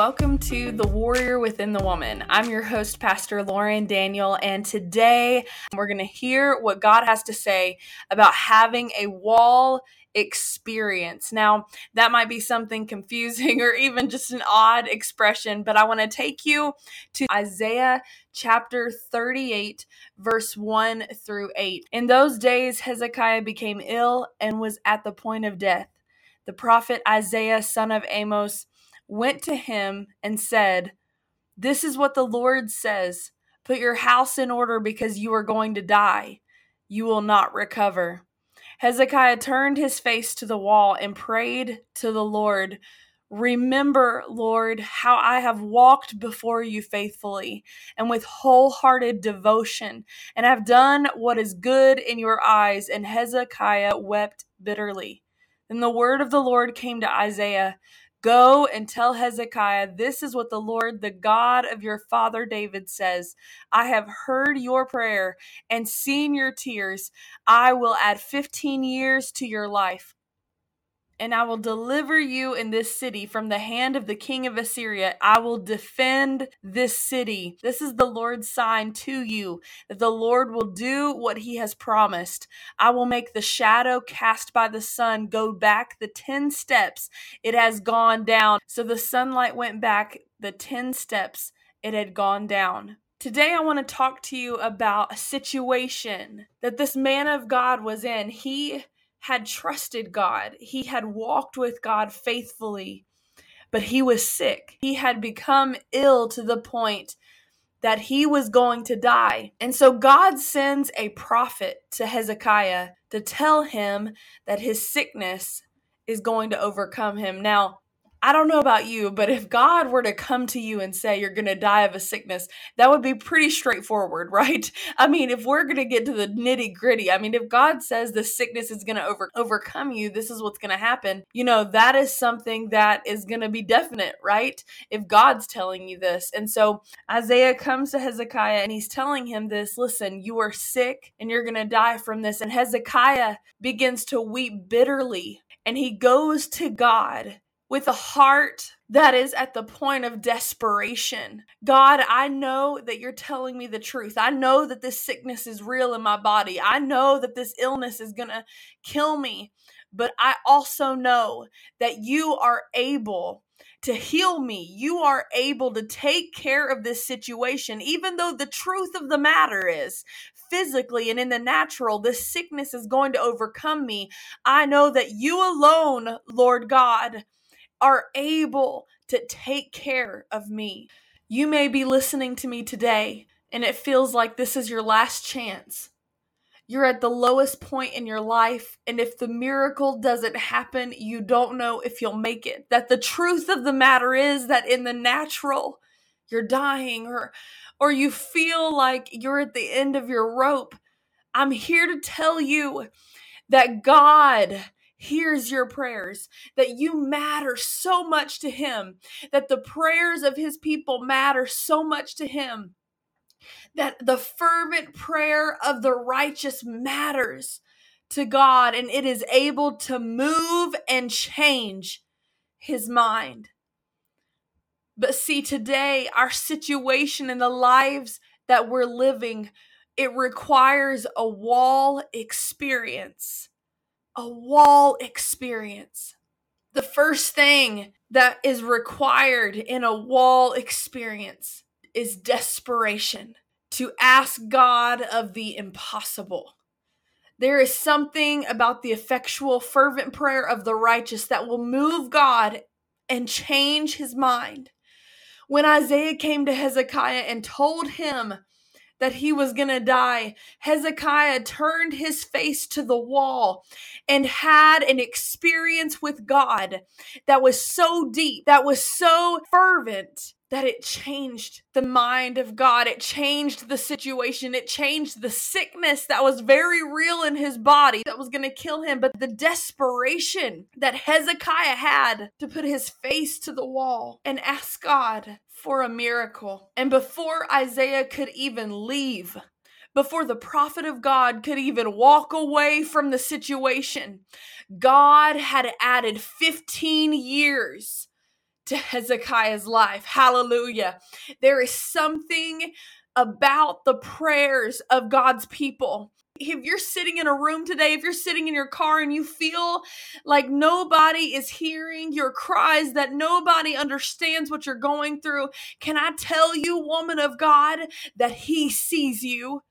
welcome to The Warrior Within the Woman. I'm your host, Pastor Lauren Daniel, and today we're going to hear what God has to say about having a wall experience. Now, that might be something confusing or even just an odd expression, but I want to take you to Isaiah chapter 38, verse 1 through 8. In those days, Hezekiah became ill and was at the point of death. The prophet Isaiah, son of Amos, went to him and said, This is what the Lord says Put your house in order because you are going to die. You will not recover. Hezekiah turned his face to the wall and prayed to the Lord. Remember, Lord, how I have walked before you faithfully and with wholehearted devotion, and have done what is good in your eyes. And Hezekiah wept bitterly. Then the word of the Lord came to Isaiah Go and tell Hezekiah, this is what the Lord, the God of your father David says I have heard your prayer and seen your tears. I will add 15 years to your life and I will deliver you in this city from the hand of the king of Assyria. I will defend this city. This is the Lord's sign to you that the Lord will do what he has promised. I will make the shadow cast by the sun go back the 10 steps it has gone down. So the sunlight went back the 10 steps it had gone down. Today, I want to talk to you about a situation that this man of God was in. He had trusted God, he had walked with God faithfully, but he was sick. He had become ill to the point that he was going to die. And so God sends a prophet to Hezekiah to tell him that his sickness is going to overcome him. Now, I don't know about you, but if God were to come to you and say you're going to die of a sickness, that would be pretty straightforward, right? I mean, if we're going to get to the nitty gritty, I mean, if God says the sickness is going to over- overcome you, this is what's going to happen, you know, that is something that is going to be definite, right? If God's telling you this. And so Isaiah comes to Hezekiah and he's telling him this listen, you are sick and you're going to die from this. And Hezekiah begins to weep bitterly and he goes to God with a heart that is at the point of desperation. God, I know that you're telling me the truth. I know that this sickness is real in my body. I know that this illness is going to kill me. But I also know that you are able to heal me. You are able to take care of this situation, even though the truth of the matter is physically and in the natural, this sickness is going to overcome me. I know that you alone, Lord God, are able to take care of me. You may be listening to me today and it feels like this is your last chance. You're at the lowest point in your life, and if the miracle doesn't happen, you don't know if you'll make it. That the truth of the matter is that in the natural, you're dying or or you feel like you're at the end of your rope. I'm here to tell you that God hears your prayers, that you matter so much to Him, that the prayers of His people matter so much to Him, that the fervent prayer of the righteous matters to God and it is able to move and change His mind. But see, today, our situation and the lives that we're living, it requires a wall experience a wall experience. The first thing that is required in a wall experience is desperation to ask God of the impossible. There is something about the effectual, fervent prayer of the righteous that will move God and change his mind. When Isaiah came to Hezekiah and told him that he was going to die, Hezekiah turned his face to the wall and had an experience with God that was so deep, that was so fervent, that it changed the mind of God. It changed the situation. It changed the sickness that was very real in his body that was going to kill him. But the desperation that Hezekiah had to put his face to the wall and ask God for a miracle. And before Isaiah could even leave, before the prophet of God could even walk away from the situation, God had added 15 years to Hezekiah's life. Hallelujah. There is something about the prayers of God's people if you're sitting in a room today, if you're sitting in your car and you feel like nobody is hearing your cries, that nobody understands what you're going through, can I tell you, woman of God, that He sees you?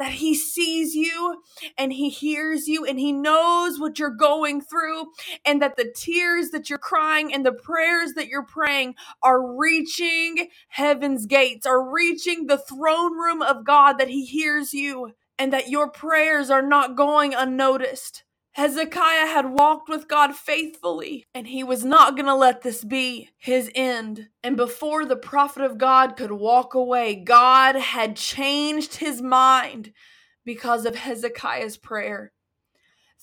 That he sees you and he hears you and he knows what you're going through, and that the tears that you're crying and the prayers that you're praying are reaching heaven's gates, are reaching the throne room of God, that he hears you and that your prayers are not going unnoticed. Hezekiah had walked with God faithfully, and he was not going to let this be his end. And before the prophet of God could walk away, God had changed his mind because of Hezekiah's prayer.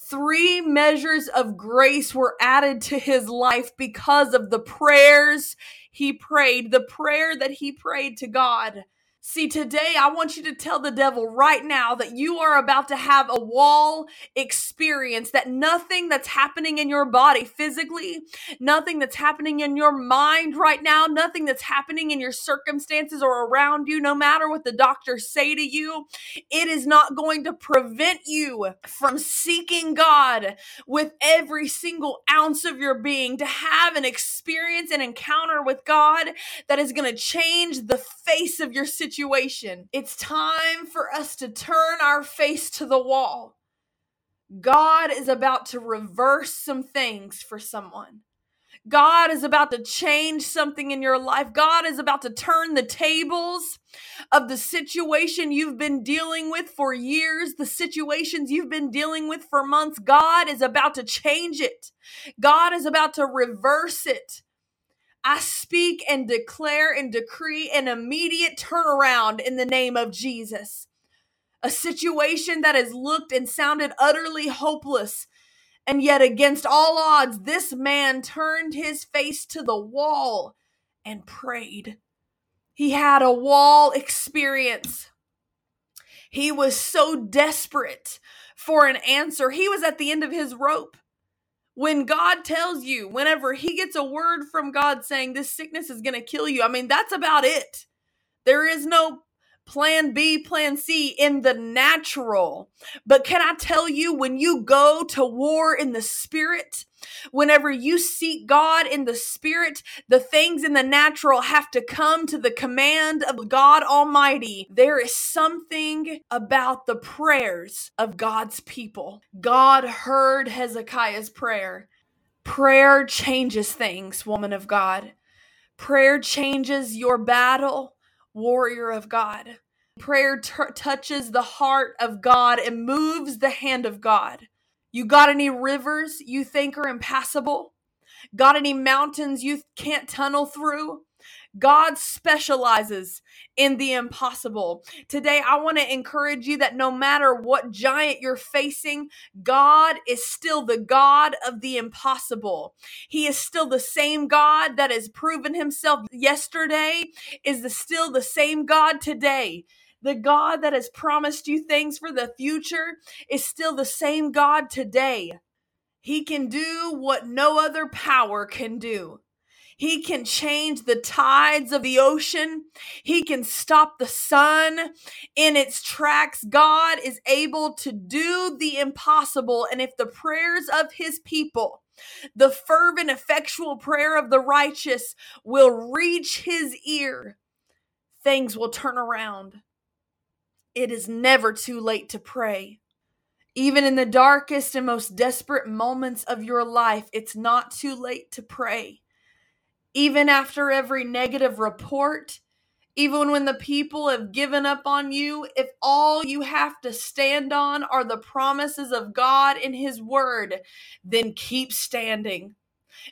Three measures of grace were added to his life because of the prayers he prayed, the prayer that he prayed to God. See, today I want you to tell the devil right now that you are about to have a wall experience, that nothing that's happening in your body physically, nothing that's happening in your mind right now, nothing that's happening in your circumstances or around you, no matter what the doctors say to you, it is not going to prevent you from seeking God with every single ounce of your being, to have an experience, an encounter with God that is going to change the face of your situation situation. It's time for us to turn our face to the wall. God is about to reverse some things for someone. God is about to change something in your life. God is about to turn the tables of the situation you've been dealing with for years, the situations you've been dealing with for months. God is about to change it. God is about to reverse it. I speak and declare and decree an immediate turnaround in the name of Jesus. A situation that has looked and sounded utterly hopeless. And yet, against all odds, this man turned his face to the wall and prayed. He had a wall experience. He was so desperate for an answer. He was at the end of his rope when God tells you, whenever He gets a word from God saying this sickness is going to kill you, I mean, that's about it. There is no plan B, plan C in the natural. But can I tell you, when you go to war in the spirit, whenever you seek God in the spirit, the things in the natural have to come to the command of God Almighty. There is something about the prayers of God's people. God heard Hezekiah's prayer. Prayer changes things, woman of God. Prayer changes your battle warrior of God. Prayer t- touches the heart of God and moves the hand of God. You got any rivers you think are impassable? Got any mountains you can't tunnel through? God specializes in the impossible. Today, I want to encourage you that no matter what giant you're facing, God is still the God of the impossible. He is still the same God that has proven himself yesterday, is the, still the same God today. The God that has promised you things for the future is still the same God today. He can do what no other power can do. He can change the tides of the ocean. He can stop the sun in its tracks. God is able to do the impossible. And if the prayers of his people, the fervent, effectual prayer of the righteous will reach his ear, things will turn around. It is never too late to pray. Even in the darkest and most desperate moments of your life, it's not too late to pray even after every negative report, even when the people have given up on you, if all you have to stand on are the promises of God in His Word, then keep standing.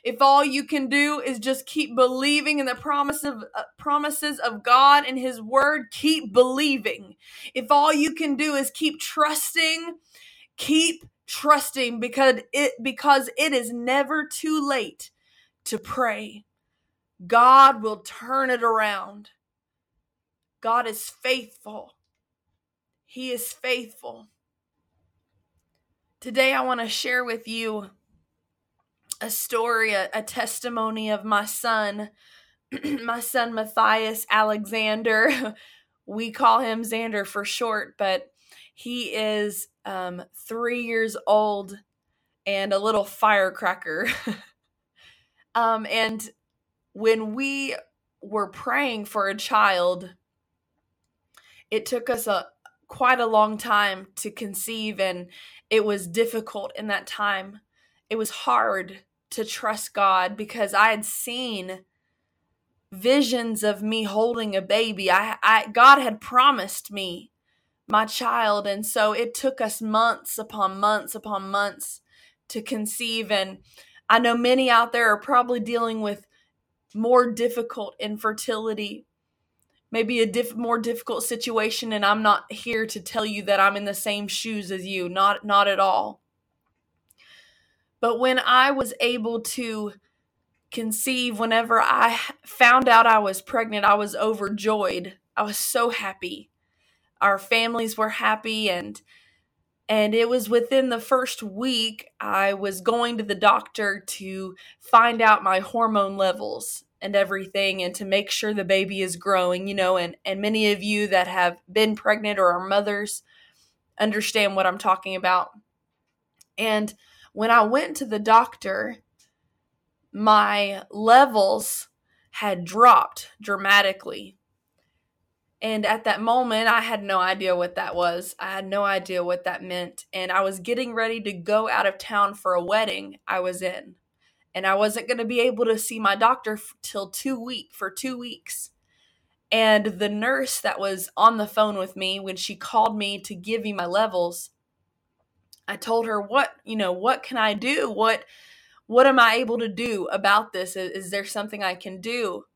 If all you can do is just keep believing in the promise of, uh, promises of God and His Word, keep believing. If all you can do is keep trusting, keep trusting because it because it is never too late to pray. God will turn it around. God is faithful. He is faithful. Today, I want to share with you a story, a, a testimony of my son, my son Matthias Alexander. we call him Xander for short, but he is um, three years old and a little firecracker. um, and when we were praying for a child, it took us a quite a long time to conceive, and it was difficult in that time. It was hard to trust God because I had seen visions of me holding a baby. I, I God had promised me my child and so it took us months upon months upon months to conceive and I know many out there are probably dealing with more difficult infertility maybe a diff- more difficult situation and I'm not here to tell you that I'm in the same shoes as you. Not not at all. But when I was able to conceive whenever I found out I was pregnant I was overjoyed. I was so happy. Our families were happy and and it was within the first week I was going to the doctor to find out my hormone levels and everything and to make sure the baby is growing, you know, and and many of you that have been pregnant or are mothers understand what I'm talking about. And when I went to the doctor, my levels had dropped dramatically and at that moment, I had no idea what that was. I had no idea what that meant. And I was getting ready to go out of town for a wedding I was in. And I wasn't going to be able to see my doctor f- till two week for two weeks. And the nurse that was on the phone with me when she called me to give me my levels, I told her, "What, you know, what can I do? What what am I able to do about this? Is, is there something I can do?"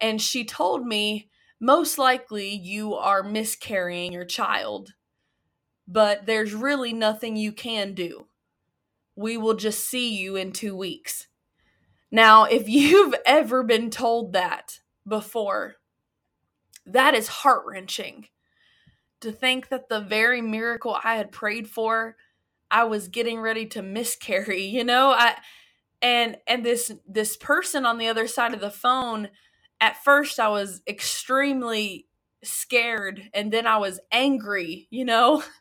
And she told me most likely you are miscarrying your child, but there's really nothing you can do. We will just see you in two weeks. Now, if you've ever been told that before, that is heart wrenching. To think that the very miracle I had prayed for, I was getting ready to miscarry, you know? I and and this this person on the other side of the phone at first I was extremely scared and then I was angry, you know.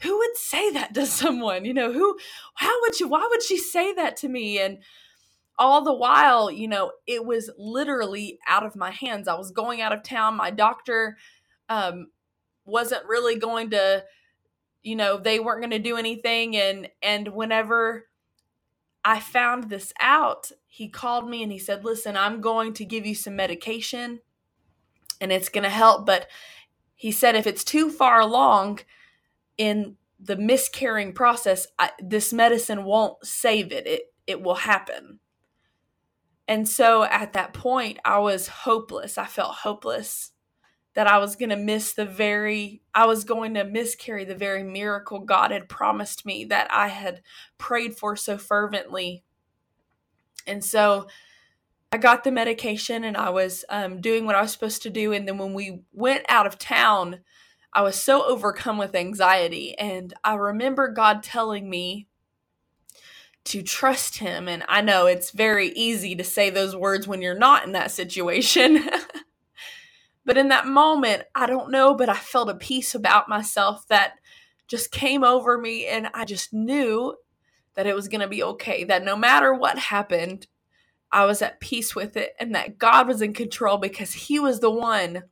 Who would say that to someone? You know, who how would you why would she say that to me? And all the while, you know, it was literally out of my hands. I was going out of town. My doctor um wasn't really going to you know, they weren't going to do anything and and whenever I found this out, he called me and he said, Listen, I'm going to give you some medication and it's going to help. But he said, if it's too far along in the miscarrying process, I, this medicine won't save it. It, it will happen. And so at that point, I was hopeless. I felt hopeless that I was going to miss the very, I was going to miscarry the very miracle God had promised me that I had prayed for so fervently. And so I got the medication and I was um, doing what I was supposed to do. And then when we went out of town, I was so overcome with anxiety. And I remember God telling me to trust Him. And I know it's very easy to say those words when you're not in that situation. But in that moment, I don't know, but I felt a peace about myself that just came over me. And I just knew that it was going to be okay, that no matter what happened, I was at peace with it and that God was in control because He was the one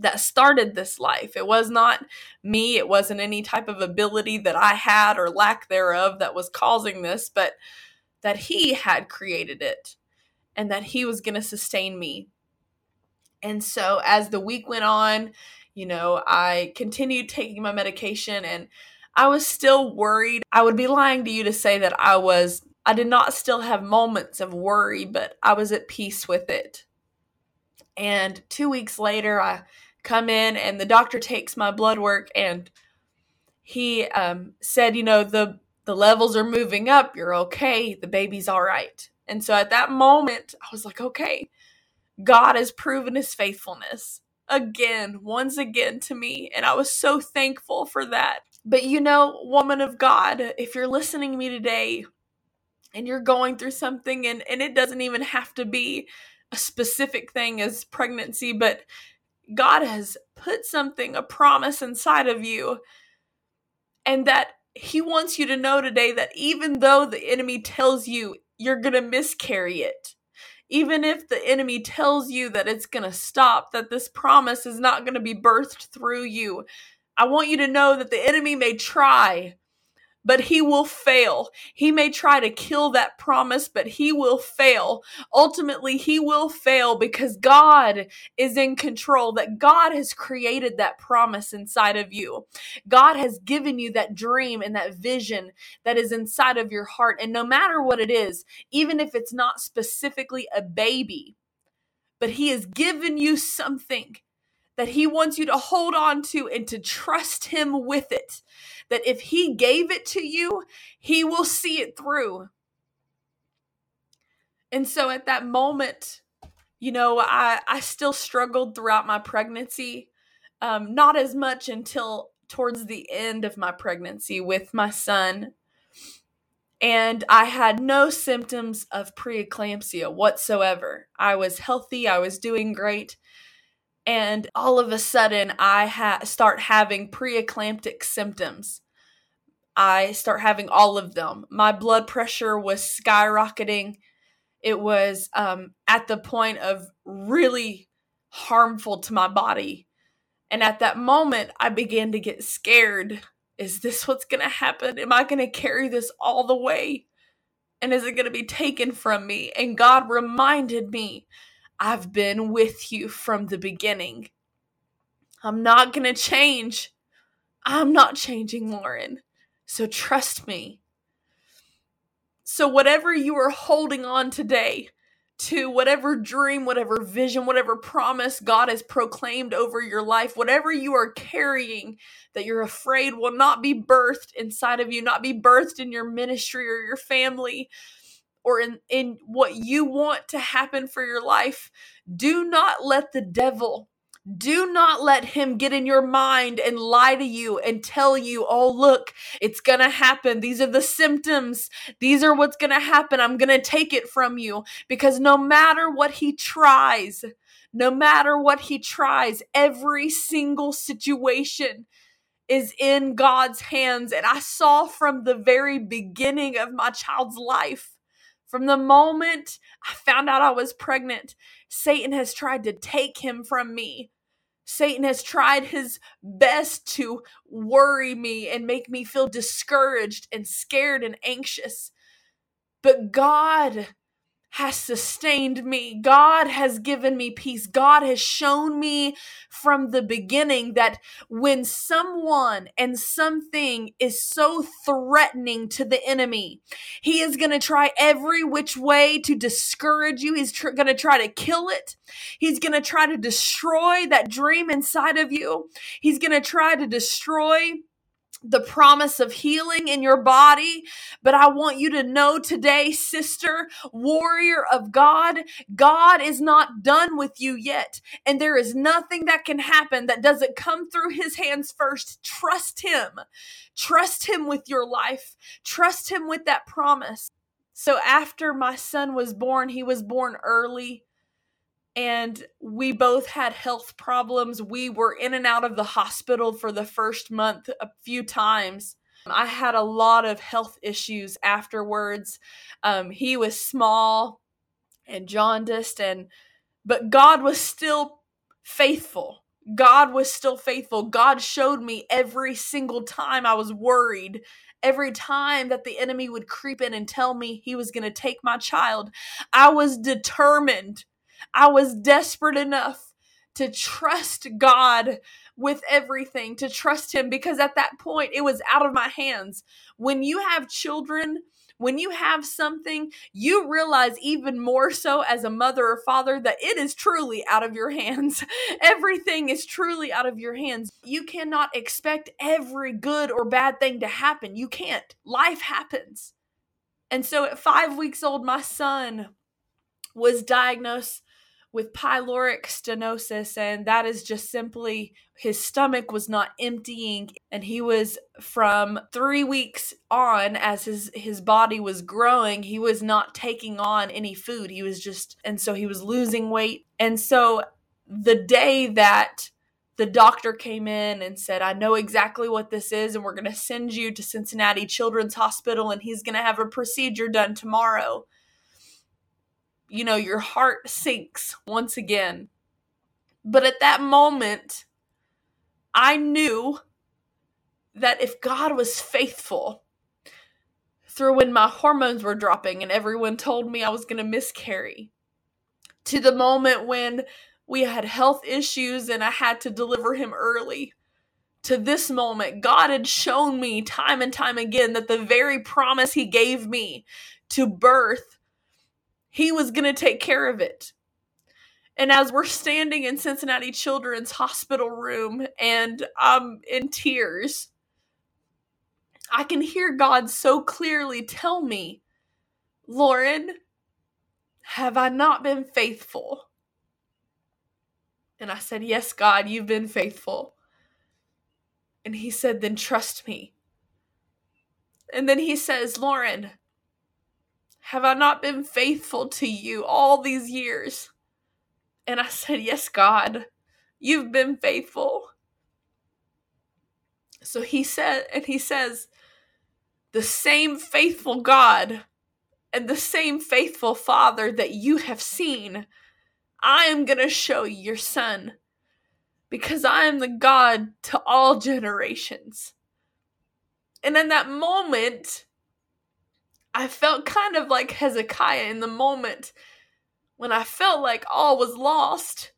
that started this life. It was not me, it wasn't any type of ability that I had or lack thereof that was causing this, but that He had created it and that He was going to sustain me and so as the week went on, you know, I continued taking my medication and I was still worried. I would be lying to you to say that I was, I did not still have moments of worry, but I was at peace with it. And two weeks later, I come in and the doctor takes my blood work and he um, said, you know, the, the levels are moving up. You're okay. The baby's all right. And so at that moment, I was like, okay, God has proven his faithfulness again, once again to me. And I was so thankful for that. But you know, woman of God, if you're listening to me today and you're going through something and and it doesn't even have to be a specific thing as pregnancy but God has put something a promise inside of you and that he wants you to know today that even though the enemy tells you you're going to miscarry it even if the enemy tells you that it's going to stop that this promise is not going to be birthed through you I want you to know that the enemy may try but he will fail. He may try to kill that promise, but he will fail. Ultimately, he will fail because God is in control, that God has created that promise inside of you. God has given you that dream and that vision that is inside of your heart. And no matter what it is, even if it's not specifically a baby, but he has given you something that he wants you to hold on to and to trust him with it. That if he gave it to you, he will see it through. And so at that moment, you know, I, I still struggled throughout my pregnancy. Um, not as much until towards the end of my pregnancy with my son. And I had no symptoms of preeclampsia whatsoever. I was healthy, I was doing great and all of a sudden I ha- start having preeclamptic symptoms. I start having all of them. My blood pressure was skyrocketing. It was um, at the point of really harmful to my body. And at that moment, I began to get scared. Is this what's going to happen? Am I going to carry this all the way? And is it going to be taken from me? And God reminded me I've been with you from the beginning. I'm not going to change. I'm not changing, Lauren. So trust me. So, whatever you are holding on today to, whatever dream, whatever vision, whatever promise God has proclaimed over your life, whatever you are carrying that you're afraid will not be birthed inside of you, not be birthed in your ministry or your family, or in, in what you want to happen for your life, do not let the devil, do not let him get in your mind and lie to you and tell you, oh, look, it's going to happen. These are the symptoms. These are what's going to happen. I'm going to take it from you. Because no matter what he tries, no matter what he tries, every single situation is in God's hands. And I saw from the very beginning of my child's life from the moment I found out I was pregnant, Satan has tried to take him from me. Satan has tried his best to worry me and make me feel discouraged and scared and anxious. But God has sustained me. God has given me peace. God has shown me from the beginning that when someone and something is so threatening to the enemy, he is going to try every which way to discourage you. He's tr- going to try to kill it. He's going to try to destroy that dream inside of you. He's going to try to destroy the promise of healing in your body. But I want you to know today, sister, warrior of God, God is not done with you yet. And there is nothing that can happen that doesn't come through his hands first. Trust him. Trust him with your life. Trust him with that promise. So after my son was born, he was born early and we both had health problems. We were in and out of the hospital for the first month a few times. I had a lot of health issues afterwards. Um, he was small and jaundiced, and but God was still faithful. God was still faithful. God showed me every single time I was worried, every time that the enemy would creep in and tell me he was going to take my child. I was determined I was desperate enough to trust God with everything, to trust Him, because at that point it was out of my hands. When you have children, when you have something, you realize even more so as a mother or father that it is truly out of your hands. Everything is truly out of your hands. You cannot expect every good or bad thing to happen. You can't. Life happens. And so at five weeks old, my son was diagnosed with pyloric stenosis, and that is just simply his stomach was not emptying, and he was from three weeks on as his his body was growing, he was not taking on any food. He was just, and so he was losing weight, and so the day that the doctor came in and said, I know exactly what this is, and we're going to send you to Cincinnati Children's Hospital, and he's going to have a procedure done tomorrow. You know, your heart sinks once again. But at that moment, I knew that if God was faithful through when my hormones were dropping and everyone told me I was going to miscarry, to the moment when we had health issues and I had to deliver him early. To this moment, God had shown me time and time again that the very promise He gave me to birth, He was going to take care of it. And as we're standing in Cincinnati Children's Hospital room and I'm in tears, I can hear God so clearly tell me, Lauren, have I not been faithful? And I said, Yes, God, you've been faithful. And he said, Then trust me. And then he says, Lauren, have I not been faithful to you all these years? And I said, Yes, God, you've been faithful. So he said, and he says, The same faithful God and the same faithful Father that you have seen I am going to show your son because I am the God to all generations. And in that moment, I felt kind of like Hezekiah in the moment when I felt like all was lost.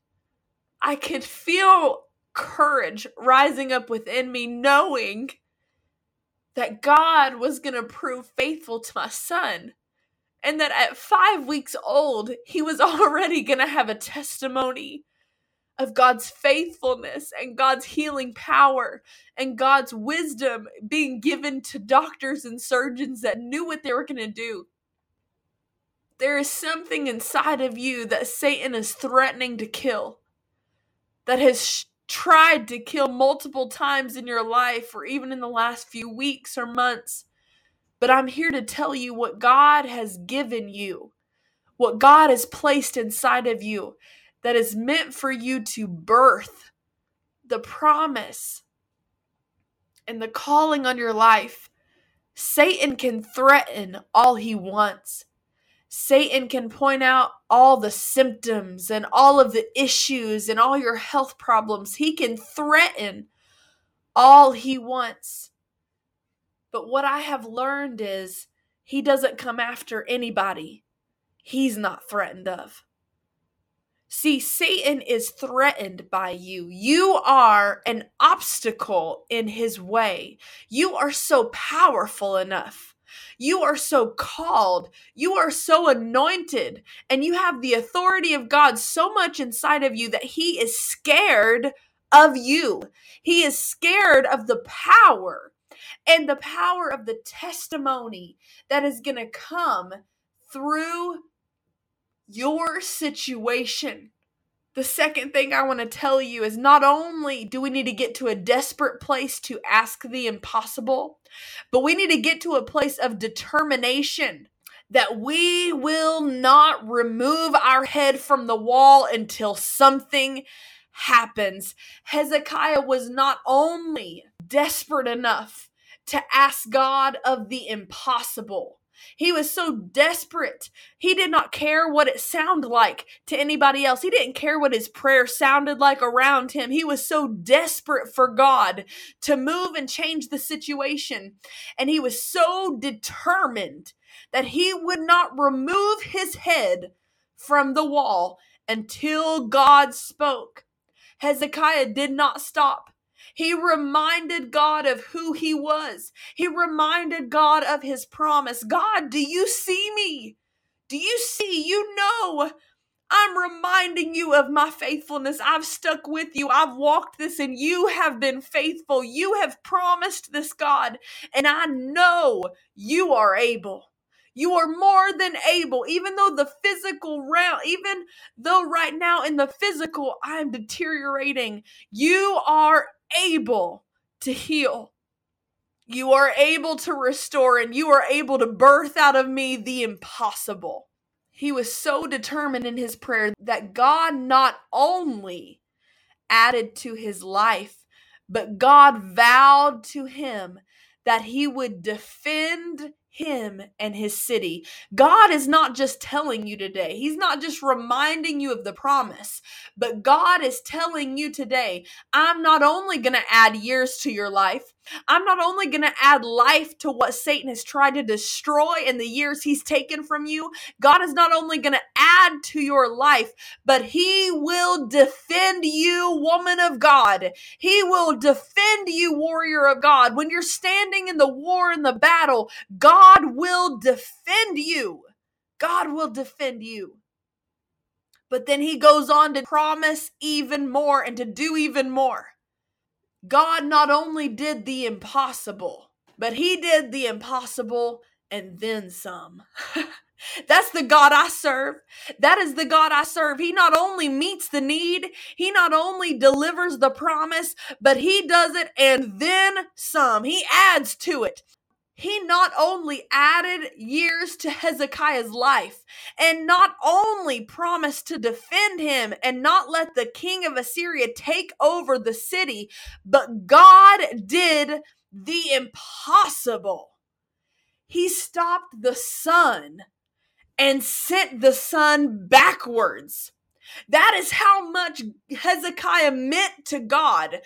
I could feel courage rising up within me, knowing that God was going to prove faithful to my son and that at five weeks old, he was already going to have a testimony of God's faithfulness and God's healing power and God's wisdom being given to doctors and surgeons that knew what they were going to do. There is something inside of you that Satan is threatening to kill, that has sh- tried to kill multiple times in your life or even in the last few weeks or months. But I'm here to tell you what God has given you, what God has placed inside of you that is meant for you to birth the promise and the calling on your life. Satan can threaten all he wants. Satan can point out all the symptoms and all of the issues and all your health problems. He can threaten all he wants. But what I have learned is he doesn't come after anybody he's not threatened of. See, Satan is threatened by you. You are an obstacle in his way. You are so powerful enough. You are so called. You are so anointed. And you have the authority of God so much inside of you that he is scared of you. He is scared of the power and the power of the testimony that is going to come through your situation. The second thing I want to tell you is not only do we need to get to a desperate place to ask the impossible, but we need to get to a place of determination that we will not remove our head from the wall until something happens. Hezekiah was not only desperate enough to ask God of the impossible. He was so desperate. He did not care what it sounded like to anybody else. He didn't care what his prayer sounded like around him. He was so desperate for God to move and change the situation. And he was so determined that he would not remove his head from the wall until God spoke. Hezekiah did not stop. He reminded God of who he was. He reminded God of his promise. God, do you see me? Do you see? You know. I'm reminding you of my faithfulness. I've stuck with you. I've walked this and you have been faithful. You have promised this, God, and I know you are able. You are more than able, even though the physical realm, even though right now in the physical I am deteriorating, you are able to heal. You are able to restore, and you are able to birth out of me the impossible. He was so determined in his prayer that God not only added to his life, but God vowed to him that he would defend him and his city. God is not just telling you today, He's not just reminding you of the promise, but God is telling you today, I'm not only going to add years to your life, I'm not only going to add life to what Satan has tried to destroy in the years he's taken from you, God is not only going to add to your life, but he will defend you, woman of God. He will defend you, warrior of God. When you're standing in the war in the battle, God will defend you. God will defend you. But then he goes on to promise even more and to do even more. God not only did the impossible, but he did the impossible and then some. That's the God I serve. That is the God I serve. He not only meets the need, He not only delivers the promise, but He does it and then some. He adds to it he not only added years to Hezekiah's life and not only promised to defend him and not let the king of Assyria take over the city, but God did the impossible. He stopped the sun and sent the sun backwards. That is how much Hezekiah meant to God.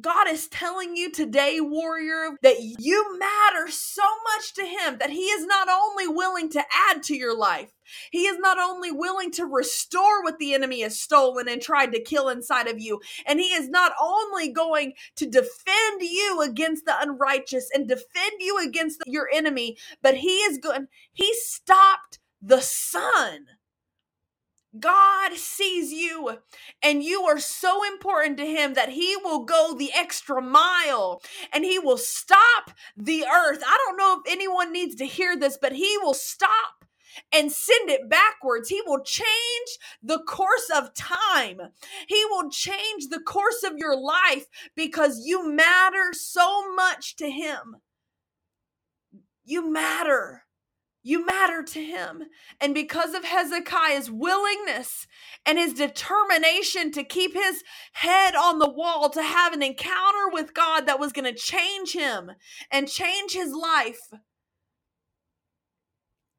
God is telling you today, warrior, that you matter so much to Him that He is not only willing to add to your life, He is not only willing to restore what the enemy has stolen and tried to kill inside of you, and He is not only going to defend you against the unrighteous and defend you against your enemy, but He is going, He stopped the sun God sees you and you are so important to him that he will go the extra mile and he will stop the earth. I don't know if anyone needs to hear this, but he will stop and send it backwards. He will change the course of time. He will change the course of your life because you matter so much to him. You matter. You matter to him. And because of Hezekiah's willingness and his determination to keep his head on the wall, to have an encounter with God that was going to change him and change his life,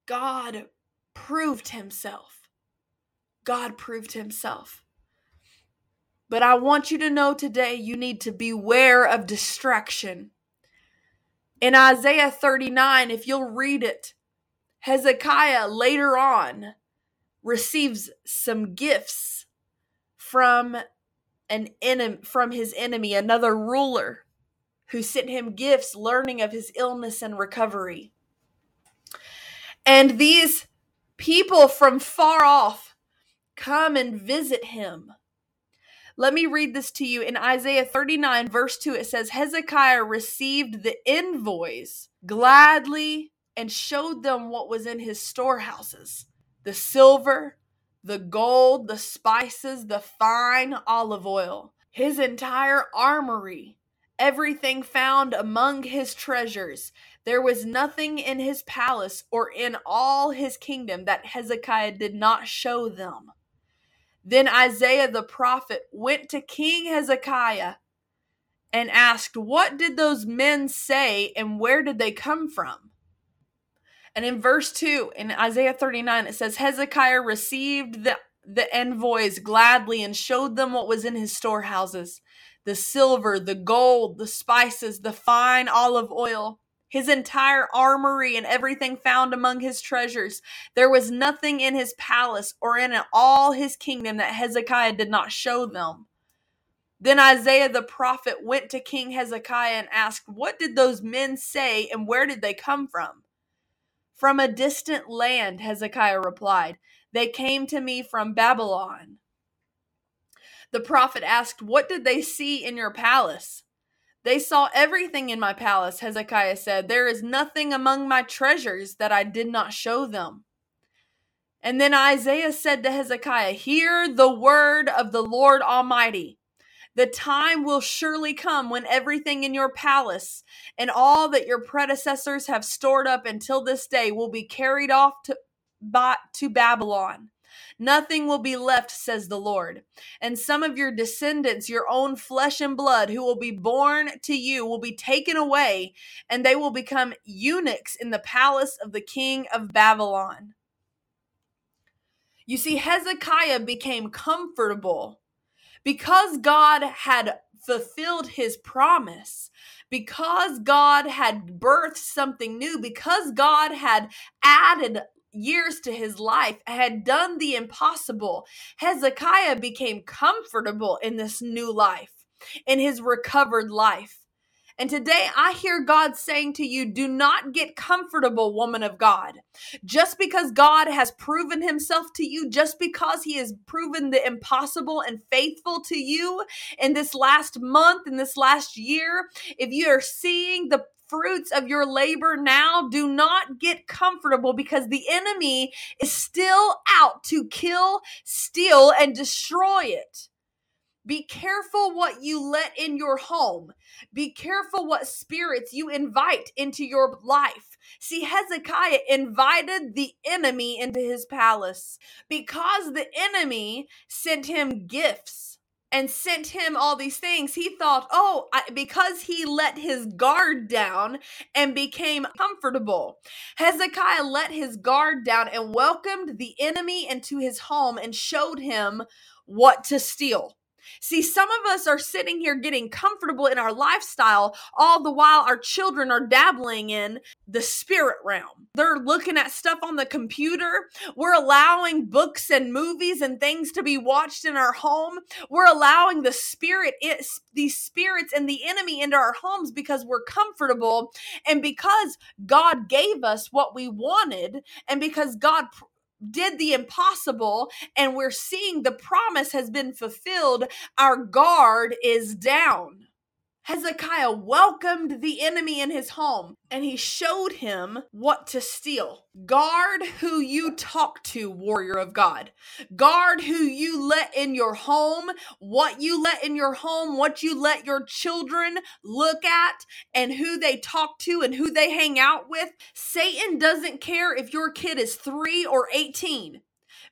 God proved himself. God proved himself. But I want you to know today you need to beware of distraction. In Isaiah 39, if you'll read it, Hezekiah later on receives some gifts from an enemy from his enemy, another ruler who sent him gifts learning of his illness and recovery. And these people from far off come and visit him. Let me read this to you. In Isaiah 39, verse 2, it says Hezekiah received the envoys gladly and showed them what was in his storehouses the silver, the gold, the spices, the fine olive oil, his entire armory, everything found among his treasures. There was nothing in his palace or in all his kingdom that Hezekiah did not show them. Then Isaiah the prophet went to King Hezekiah and asked, What did those men say and where did they come from? And in verse 2 in Isaiah 39, it says, Hezekiah received the, the envoys gladly and showed them what was in his storehouses the silver, the gold, the spices, the fine olive oil, his entire armory, and everything found among his treasures. There was nothing in his palace or in all his kingdom that Hezekiah did not show them. Then Isaiah the prophet went to King Hezekiah and asked, What did those men say and where did they come from? From a distant land, Hezekiah replied. They came to me from Babylon. The prophet asked, What did they see in your palace? They saw everything in my palace, Hezekiah said. There is nothing among my treasures that I did not show them. And then Isaiah said to Hezekiah, Hear the word of the Lord Almighty. The time will surely come when everything in your palace and all that your predecessors have stored up until this day will be carried off to, by, to Babylon. Nothing will be left, says the Lord. And some of your descendants, your own flesh and blood, who will be born to you, will be taken away, and they will become eunuchs in the palace of the king of Babylon. You see, Hezekiah became comfortable because God had fulfilled his promise, because God had birthed something new, because God had added years to his life, had done the impossible, Hezekiah became comfortable in this new life, in his recovered life. And today I hear God saying to you, do not get comfortable, woman of God. Just because God has proven himself to you, just because he has proven the impossible and faithful to you in this last month, in this last year, if you are seeing the fruits of your labor now, do not get comfortable because the enemy is still out to kill, steal, and destroy it. Be careful what you let in your home. Be careful what spirits you invite into your life. See, Hezekiah invited the enemy into his palace because the enemy sent him gifts and sent him all these things. He thought, oh, I, because he let his guard down and became comfortable. Hezekiah let his guard down and welcomed the enemy into his home and showed him what to steal. See, some of us are sitting here getting comfortable in our lifestyle, all the while our children are dabbling in the spirit realm. They're looking at stuff on the computer. We're allowing books and movies and things to be watched in our home. We're allowing the spirit, these spirits and the enemy into our homes because we're comfortable and because God gave us what we wanted and because God did the impossible and we're seeing the promise has been fulfilled, our guard is down. Hezekiah welcomed the enemy in his home and he showed him what to steal. Guard who you talk to, warrior of God. Guard who you let in your home, what you let in your home, what you let your children look at, and who they talk to and who they hang out with. Satan doesn't care if your kid is three or 18.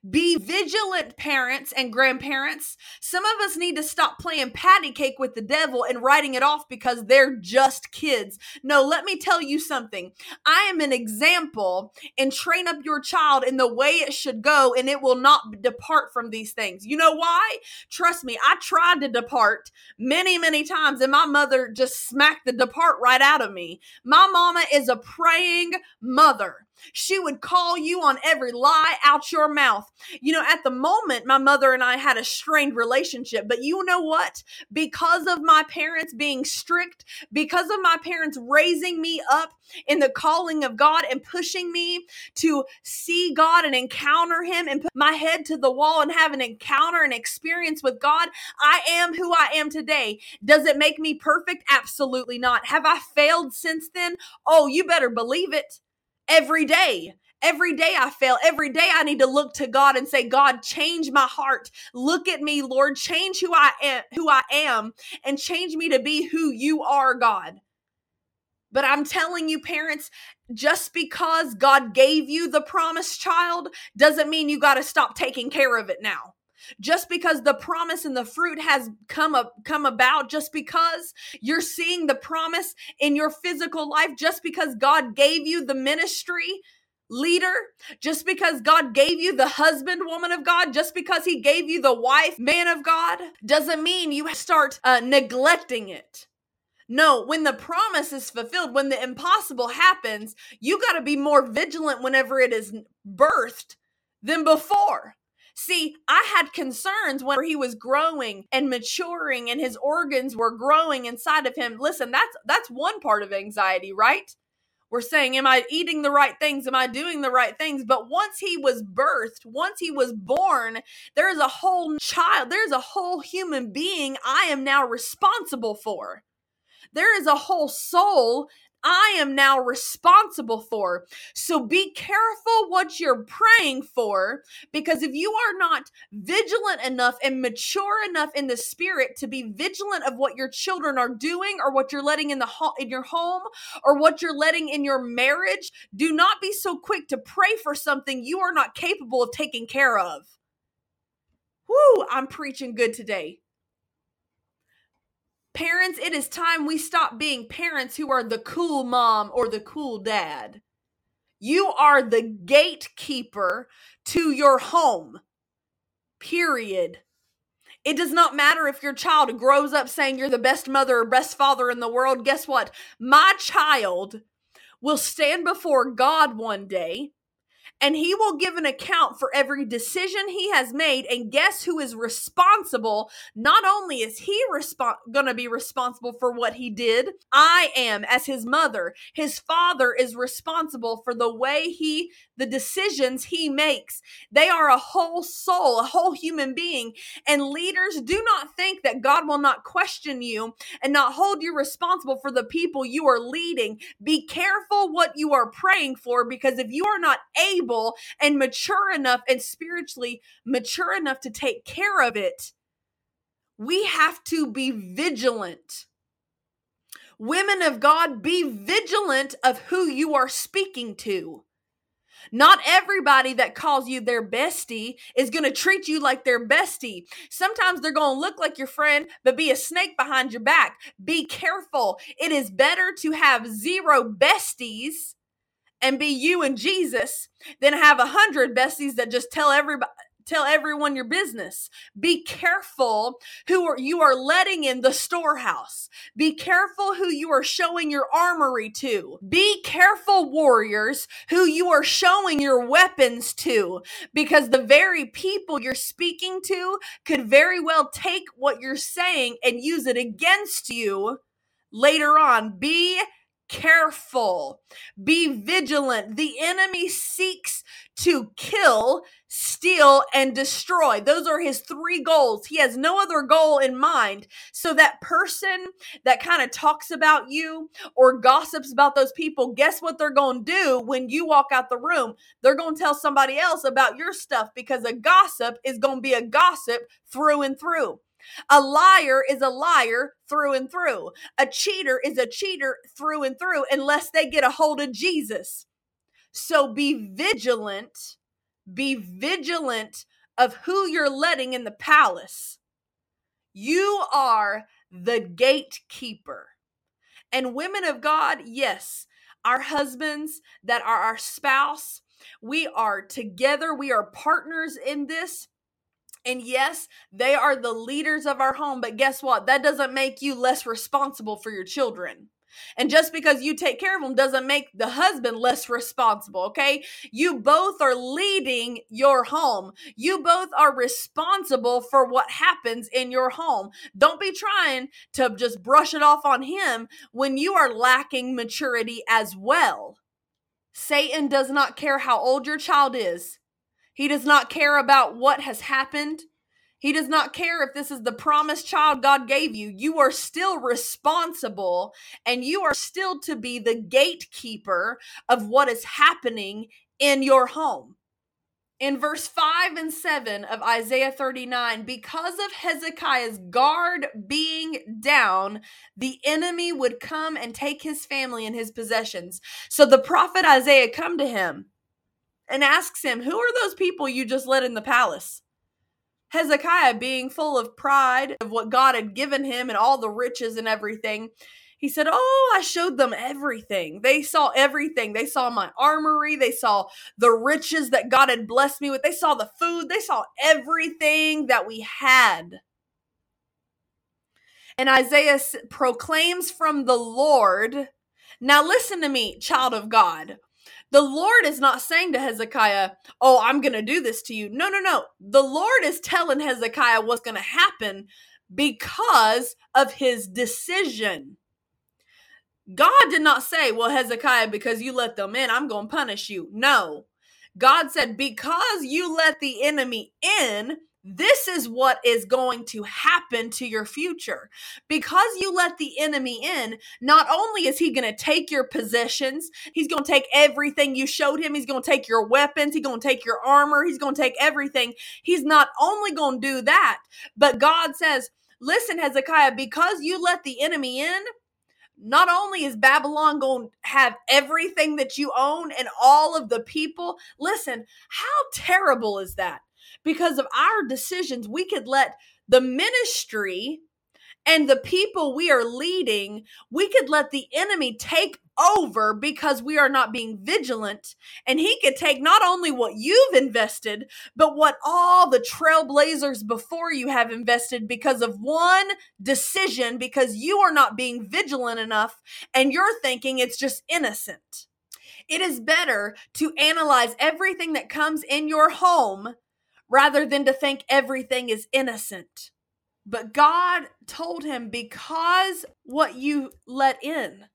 Be vigilant, parents and grandparents. Some of us need to stop playing patty cake with the devil and writing it off because they're just kids. No, let me tell you something. I am an example and train up your child in the way it should go, and it will not depart from these things. You know why? Trust me, I tried to depart many, many times, and my mother just smacked the depart right out of me. My mama is a praying mother. She would call you on every lie out your mouth. You know, at the moment, my mother and I had a strained relationship, but you know what? Because of my parents being strict, because of my parents raising me up in the calling of God and pushing me to see God and encounter Him and put my head to the wall and have an encounter and experience with God, I am who I am today. Does it make me perfect? Absolutely not. Have I failed since then? Oh, you better believe it every day. Every day I fail. Every day I need to look to God and say, God, change my heart. Look at me, Lord. Change who I am, who I am, and change me to be who you are, God. But I'm telling you, parents, just because God gave you the promised child doesn't mean you got to stop taking care of it now just because the promise and the fruit has come up come about just because you're seeing the promise in your physical life just because God gave you the ministry leader just because God gave you the husband woman of God just because he gave you the wife man of God doesn't mean you start uh, neglecting it no, when the promise is fulfilled, when the impossible happens, you got to be more vigilant whenever it is birthed than before. See, I had concerns when he was growing and maturing and his organs were growing inside of him. Listen, that's that's one part of anxiety, right? We're saying, am I eating the right things? Am I doing the right things? But once he was birthed, once he was born, there's a whole child, there's a whole human being I am now responsible for. There is a whole soul I am now responsible for. So be careful what you're praying for because if you are not vigilant enough and mature enough in the spirit to be vigilant of what your children are doing or what you're letting in the ho- in your home or what you're letting in your marriage, do not be so quick to pray for something you are not capable of taking care of. Whoo, I'm preaching good today. Parents, it is time we stop being parents who are the cool mom or the cool dad. You are the gatekeeper to your home. Period. It does not matter if your child grows up saying you're the best mother or best father in the world. Guess what? My child will stand before God one day and he will give an account for every decision he has made. And guess who is responsible? Not only is he respo- going to be responsible for what he did, I am as his mother. His father is responsible for the way he, the decisions he makes. They are a whole soul, a whole human being. And leaders do not think that God will not question you and not hold you responsible for the people you are leading. Be careful what you are praying for because if you are not able, and mature enough and spiritually mature enough to take care of it, we have to be vigilant. Women of God, be vigilant of who you are speaking to. Not everybody that calls you their bestie is going to treat you like their bestie. Sometimes they're going to look like your friend, but be a snake behind your back. Be careful. It is better to have zero besties and be you and Jesus than have a hundred besties that just tell everybody tell everyone your business. Be careful who are, you are letting in the storehouse. Be careful who you are showing your armory to. Be careful warriors who you are showing your weapons to because the very people you're speaking to could very well take what you're saying and use it against you later on. Be careful, be vigilant. The enemy seeks to kill, steal, and destroy. Those are his three goals. He has no other goal in mind. So, that person that kind of talks about you or gossips about those people, guess what they're going to do when you walk out the room? They're going to tell somebody else about your stuff because a gossip is going to be a gossip through and through. A liar is a liar through and through. A cheater is a cheater through and through unless they get a hold of Jesus. So be vigilant, be vigilant of who you're letting in the palace. You are the gatekeeper. And women of God, yes, our husbands that are our spouse, we are together, we are partners in this. And yes, they are the leaders of our home, but guess what? That doesn't make you less responsible for your children. And just because you take care of them doesn't make the husband less responsible, okay? You both are leading your home. You both are responsible for what happens in your home. Don't be trying to just brush it off on him when you are lacking maturity as well. Satan does not care how old your child is. He does not care about what has happened. He does not care if this is the promised child God gave you. You are still responsible and you are still to be the gatekeeper of what is happening in your home. In verse 5 and 7 of Isaiah 39, because of Hezekiah's guard being down, the enemy would come and take his family and his possessions. So the prophet Isaiah come to him and asks him, Who are those people you just let in the palace? Hezekiah, being full of pride of what God had given him and all the riches and everything, he said, Oh, I showed them everything. They saw everything. They saw my armory. They saw the riches that God had blessed me with. They saw the food. They saw everything that we had. And Isaiah proclaims from the Lord. Now, listen to me, child of God. The Lord is not saying to Hezekiah, Oh, I'm going to do this to you. No, no, no. The Lord is telling Hezekiah what's going to happen because of his decision. God did not say, Well, Hezekiah, because you let them in, I'm going to punish you. No. God said, Because you let the enemy in, this is what is going to happen to your future. Because you let the enemy in, not only is he going to take your possessions, he's going to take everything you showed him, he's going to take your weapons, he's going to take your armor, he's going to take everything. He's not only going to do that, but God says, Listen, Hezekiah, because you let the enemy in, not only is Babylon going to have everything that you own and all of the people, listen, how terrible is that? Because of our decisions, we could let the ministry and the people we are leading, we could let the enemy take over because we are not being vigilant. And he could take not only what you've invested, but what all the trailblazers before you have invested because of one decision, because you are not being vigilant enough and you're thinking it's just innocent. It is better to analyze everything that comes in your home rather than to think everything is innocent. But God told him, because what you let in,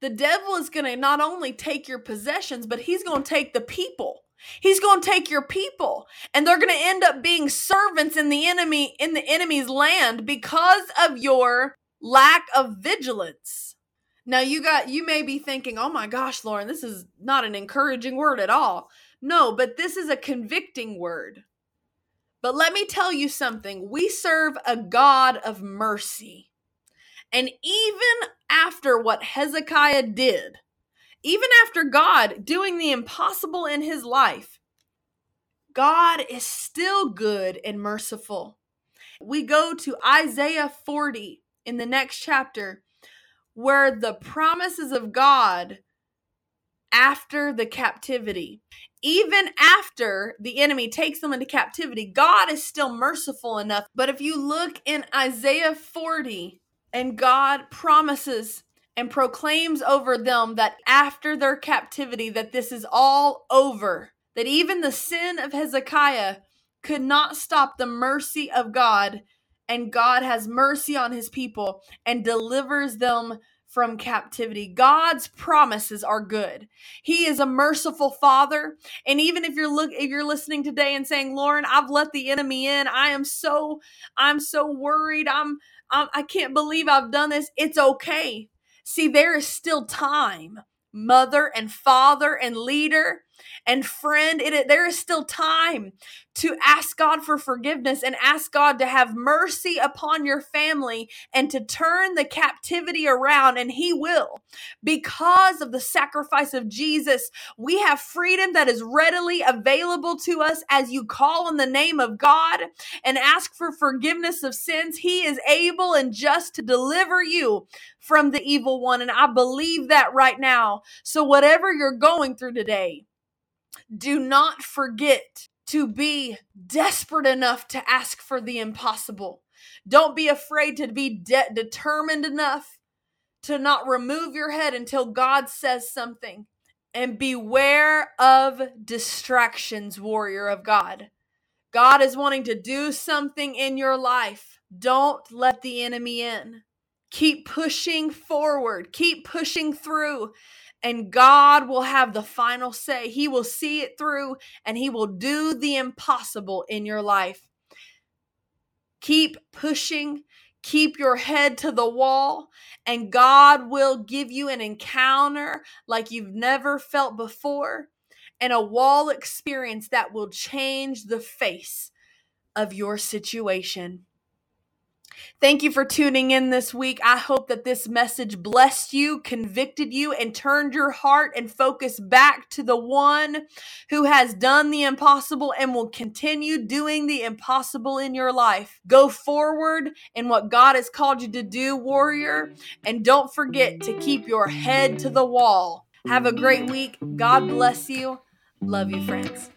the devil is going to not only take your possessions, but he's going to take the people. He's going to take your people and they're going to end up being servants in the enemy in the enemy's land because of your lack of vigilance. Now you got you may be thinking, "Oh my gosh, Lauren, this is not an encouraging word at all." No, but this is a convicting word. But let me tell you something we serve a God of mercy. And even after what Hezekiah did, even after God doing the impossible in his life, God is still good and merciful. We go to Isaiah 40 in the next chapter, where the promises of God after the captivity even after the enemy takes them into captivity, God is still merciful enough. But if you look in Isaiah 40, and God promises and proclaims over them that after their captivity that this is all over that even the sin of Hezekiah could not stop the mercy of God and God has mercy on his people and delivers them from captivity. God's promises are good. He is a merciful father. And even if you're look if you're listening today and saying, "Lauren, I've let the enemy in. I am so I'm so worried. I'm, I'm I can't believe I've done this." It's okay. See, there is still time. Mother and father and leader and friend, it, there is still time to ask God for forgiveness and ask God to have mercy upon your family and to turn the captivity around, and He will. Because of the sacrifice of Jesus, we have freedom that is readily available to us as you call on the name of God and ask for forgiveness of sins. He is able and just to deliver you from the evil one. And I believe that right now. So, whatever you're going through today, do not forget to be desperate enough to ask for the impossible. Don't be afraid to be de- determined enough to not remove your head until God says something. And beware of distractions, warrior of God. God is wanting to do something in your life. Don't let the enemy in. Keep pushing forward, keep pushing through and God will have the final say. He will see it through and He will do the impossible in your life. Keep pushing, keep your head to the wall, and God will give you an encounter like you've never felt before and a wall experience that will change the face of your situation. Thank you for tuning in this week. I hope that this message blessed you, convicted you, and turned your heart and focus back to the one who has done the impossible and will continue doing the impossible in your life. Go forward in what God has called you to do, warrior, and don't forget to keep your head to the wall. Have a great week. God bless you. Love you, friends.